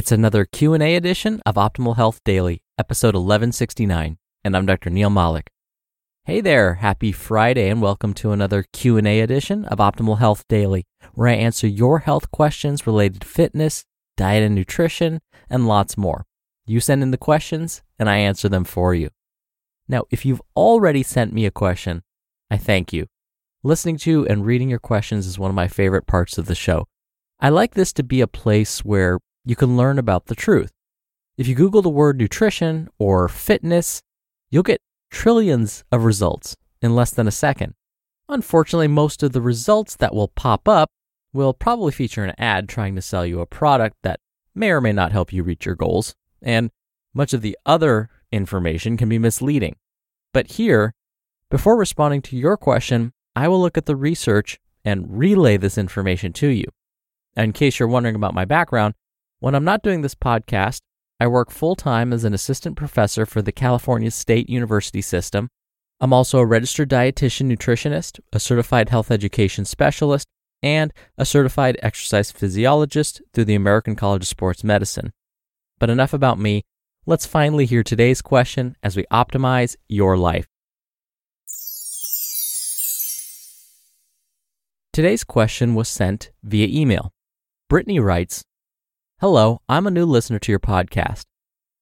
It's another Q&A edition of Optimal Health Daily, episode 1169, and I'm Dr. Neal Malik. Hey there, happy Friday and welcome to another Q&A edition of Optimal Health Daily, where I answer your health questions related to fitness, diet and nutrition, and lots more. You send in the questions and I answer them for you. Now, if you've already sent me a question, I thank you. Listening to and reading your questions is one of my favorite parts of the show. I like this to be a place where you can learn about the truth. If you Google the word nutrition or fitness, you'll get trillions of results in less than a second. Unfortunately, most of the results that will pop up will probably feature an ad trying to sell you a product that may or may not help you reach your goals, and much of the other information can be misleading. But here, before responding to your question, I will look at the research and relay this information to you. In case you're wondering about my background, when I'm not doing this podcast, I work full time as an assistant professor for the California State University system. I'm also a registered dietitian nutritionist, a certified health education specialist, and a certified exercise physiologist through the American College of Sports Medicine. But enough about me. Let's finally hear today's question as we optimize your life. Today's question was sent via email. Brittany writes, Hello, I'm a new listener to your podcast.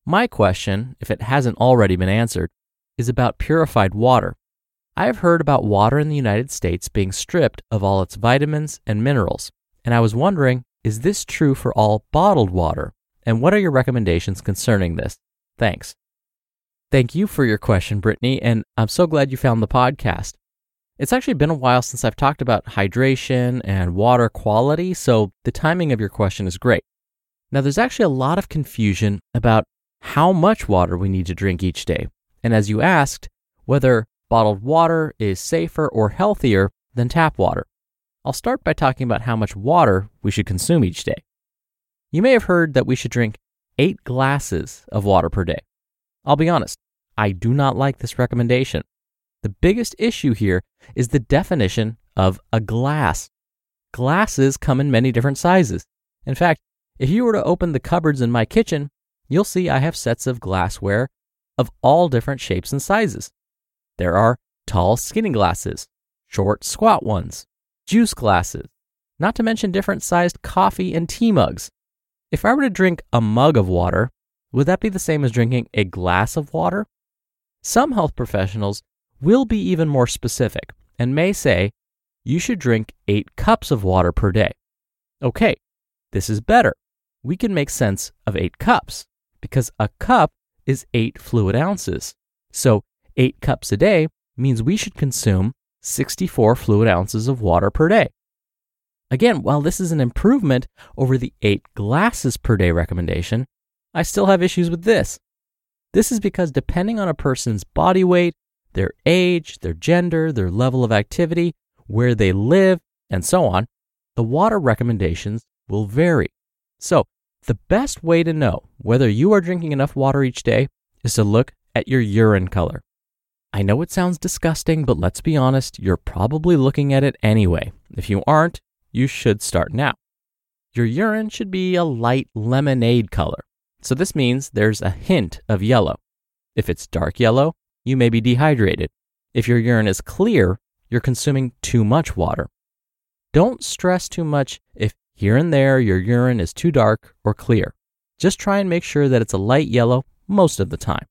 My question, if it hasn't already been answered, is about purified water. I have heard about water in the United States being stripped of all its vitamins and minerals, and I was wondering is this true for all bottled water? And what are your recommendations concerning this? Thanks. Thank you for your question, Brittany, and I'm so glad you found the podcast. It's actually been a while since I've talked about hydration and water quality, so the timing of your question is great. Now, there's actually a lot of confusion about how much water we need to drink each day. And as you asked, whether bottled water is safer or healthier than tap water. I'll start by talking about how much water we should consume each day. You may have heard that we should drink eight glasses of water per day. I'll be honest, I do not like this recommendation. The biggest issue here is the definition of a glass. Glasses come in many different sizes. In fact, if you were to open the cupboards in my kitchen, you'll see I have sets of glassware of all different shapes and sizes. There are tall, skinny glasses, short, squat ones, juice glasses, not to mention different sized coffee and tea mugs. If I were to drink a mug of water, would that be the same as drinking a glass of water? Some health professionals will be even more specific and may say you should drink eight cups of water per day. Okay, this is better we can make sense of eight cups because a cup is eight fluid ounces. So, eight cups a day means we should consume 64 fluid ounces of water per day. Again, while this is an improvement over the eight glasses per day recommendation, I still have issues with this. This is because depending on a person's body weight, their age, their gender, their level of activity, where they live, and so on, the water recommendations will vary. So, the best way to know whether you are drinking enough water each day is to look at your urine color. I know it sounds disgusting, but let's be honest, you're probably looking at it anyway. If you aren't, you should start now. Your urine should be a light lemonade color. So this means there's a hint of yellow. If it's dark yellow, you may be dehydrated. If your urine is clear, you're consuming too much water. Don't stress too much if Here and there, your urine is too dark or clear. Just try and make sure that it's a light yellow most of the time.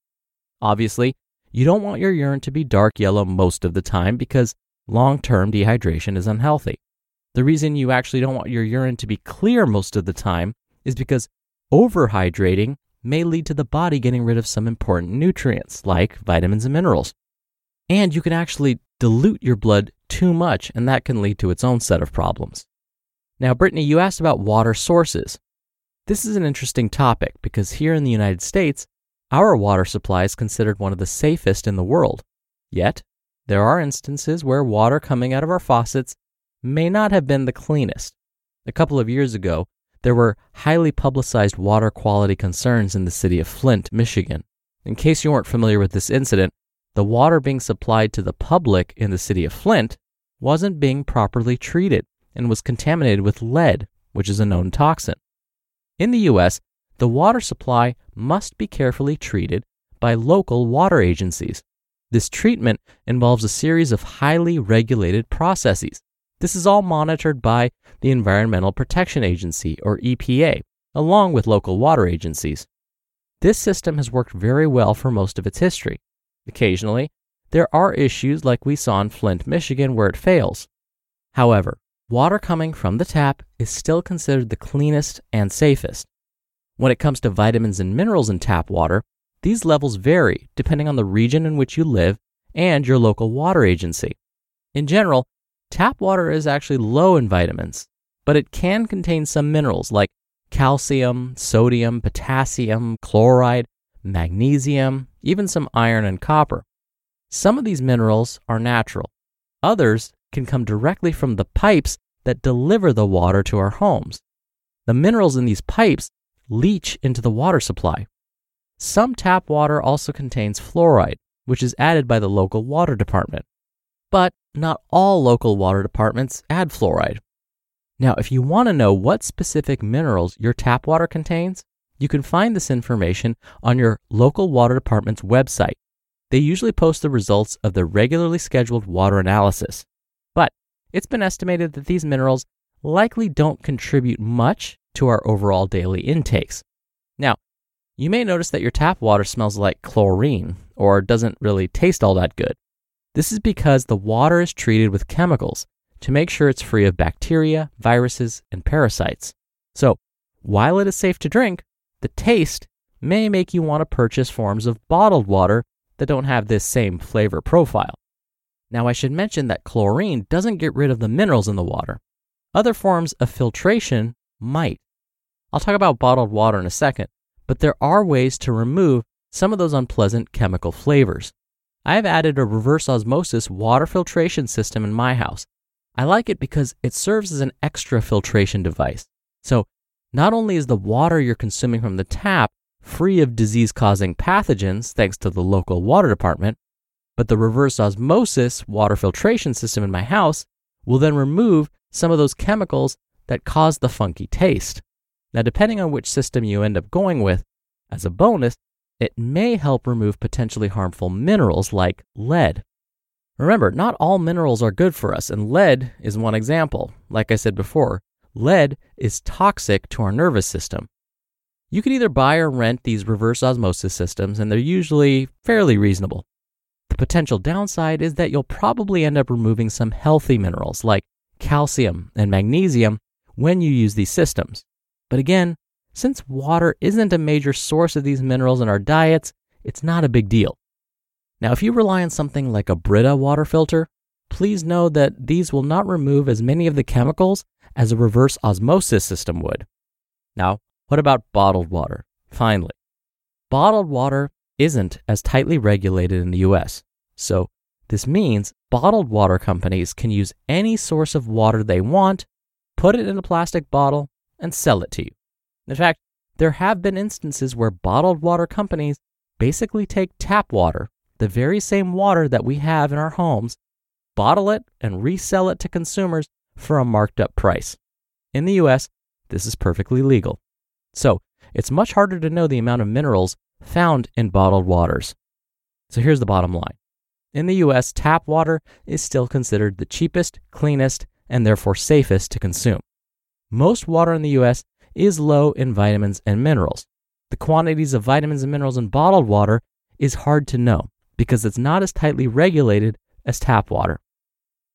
Obviously, you don't want your urine to be dark yellow most of the time because long term dehydration is unhealthy. The reason you actually don't want your urine to be clear most of the time is because overhydrating may lead to the body getting rid of some important nutrients like vitamins and minerals. And you can actually dilute your blood too much, and that can lead to its own set of problems. Now, Brittany, you asked about water sources. This is an interesting topic because here in the United States, our water supply is considered one of the safest in the world. Yet, there are instances where water coming out of our faucets may not have been the cleanest. A couple of years ago, there were highly publicized water quality concerns in the city of Flint, Michigan. In case you weren't familiar with this incident, the water being supplied to the public in the city of Flint wasn't being properly treated and was contaminated with lead, which is a known toxin. In the US, the water supply must be carefully treated by local water agencies. This treatment involves a series of highly regulated processes. This is all monitored by the Environmental Protection Agency, or EPA, along with local water agencies. This system has worked very well for most of its history. Occasionally, there are issues like we saw in Flint, Michigan, where it fails. However, water coming from the tap is still considered the cleanest and safest. When it comes to vitamins and minerals in tap water, these levels vary depending on the region in which you live and your local water agency. In general, tap water is actually low in vitamins, but it can contain some minerals like calcium, sodium, potassium, chloride, magnesium, even some iron and copper. Some of these minerals are natural, others can come directly from the pipes that deliver the water to our homes. The minerals in these pipes leach into the water supply. Some tap water also contains fluoride, which is added by the local water department. But not all local water departments add fluoride. Now, if you want to know what specific minerals your tap water contains, you can find this information on your local water department's website. They usually post the results of the regularly scheduled water analysis. It's been estimated that these minerals likely don't contribute much to our overall daily intakes. Now, you may notice that your tap water smells like chlorine or doesn't really taste all that good. This is because the water is treated with chemicals to make sure it's free of bacteria, viruses, and parasites. So, while it is safe to drink, the taste may make you want to purchase forms of bottled water that don't have this same flavor profile. Now, I should mention that chlorine doesn't get rid of the minerals in the water. Other forms of filtration might. I'll talk about bottled water in a second, but there are ways to remove some of those unpleasant chemical flavors. I have added a reverse osmosis water filtration system in my house. I like it because it serves as an extra filtration device. So, not only is the water you're consuming from the tap free of disease causing pathogens thanks to the local water department, but the reverse osmosis water filtration system in my house will then remove some of those chemicals that cause the funky taste. Now, depending on which system you end up going with, as a bonus, it may help remove potentially harmful minerals like lead. Remember, not all minerals are good for us, and lead is one example. Like I said before, lead is toxic to our nervous system. You can either buy or rent these reverse osmosis systems, and they're usually fairly reasonable. Potential downside is that you'll probably end up removing some healthy minerals like calcium and magnesium when you use these systems. But again, since water isn't a major source of these minerals in our diets, it's not a big deal. Now, if you rely on something like a Brita water filter, please know that these will not remove as many of the chemicals as a reverse osmosis system would. Now, what about bottled water? Finally, bottled water isn't as tightly regulated in the US. So, this means bottled water companies can use any source of water they want, put it in a plastic bottle, and sell it to you. In fact, there have been instances where bottled water companies basically take tap water, the very same water that we have in our homes, bottle it, and resell it to consumers for a marked up price. In the US, this is perfectly legal. So, it's much harder to know the amount of minerals found in bottled waters. So, here's the bottom line In the US, tap water is still considered the cheapest, cleanest, and therefore safest to consume. most water in the US is low in vitamins and minerals. The quantities of vitamins and minerals in bottled water is hard to know because it's not as tightly regulated as tap water.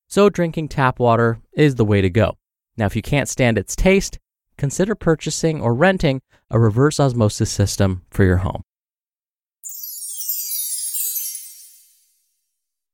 So, drinking tap water is the way to go. Now, if you can't stand its taste, consider purchasing or renting a reverse osmosis system for your home.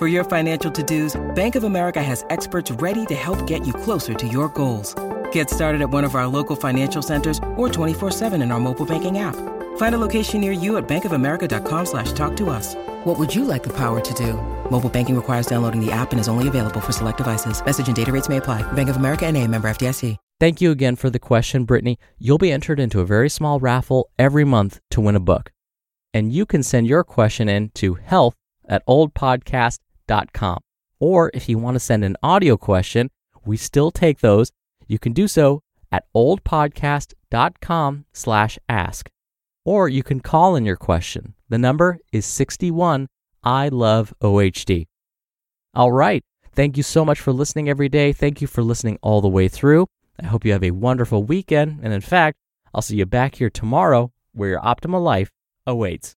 For your financial to-dos, Bank of America has experts ready to help get you closer to your goals. Get started at one of our local financial centers or 24-7 in our mobile banking app. Find a location near you at bankofamerica.com slash talk to us. What would you like the power to do? Mobile banking requires downloading the app and is only available for select devices. Message and data rates may apply. Bank of America and a member FDIC. Thank you again for the question, Brittany. You'll be entered into a very small raffle every month to win a book. And you can send your question in to health at oldpodcast.com. Or if you want to send an audio question, we still take those. You can do so at oldpodcast.com slash ask. Or you can call in your question. The number is 61 I love OHD. All right. Thank you so much for listening every day. Thank you for listening all the way through. I hope you have a wonderful weekend. And in fact, I'll see you back here tomorrow where your optimal life awaits.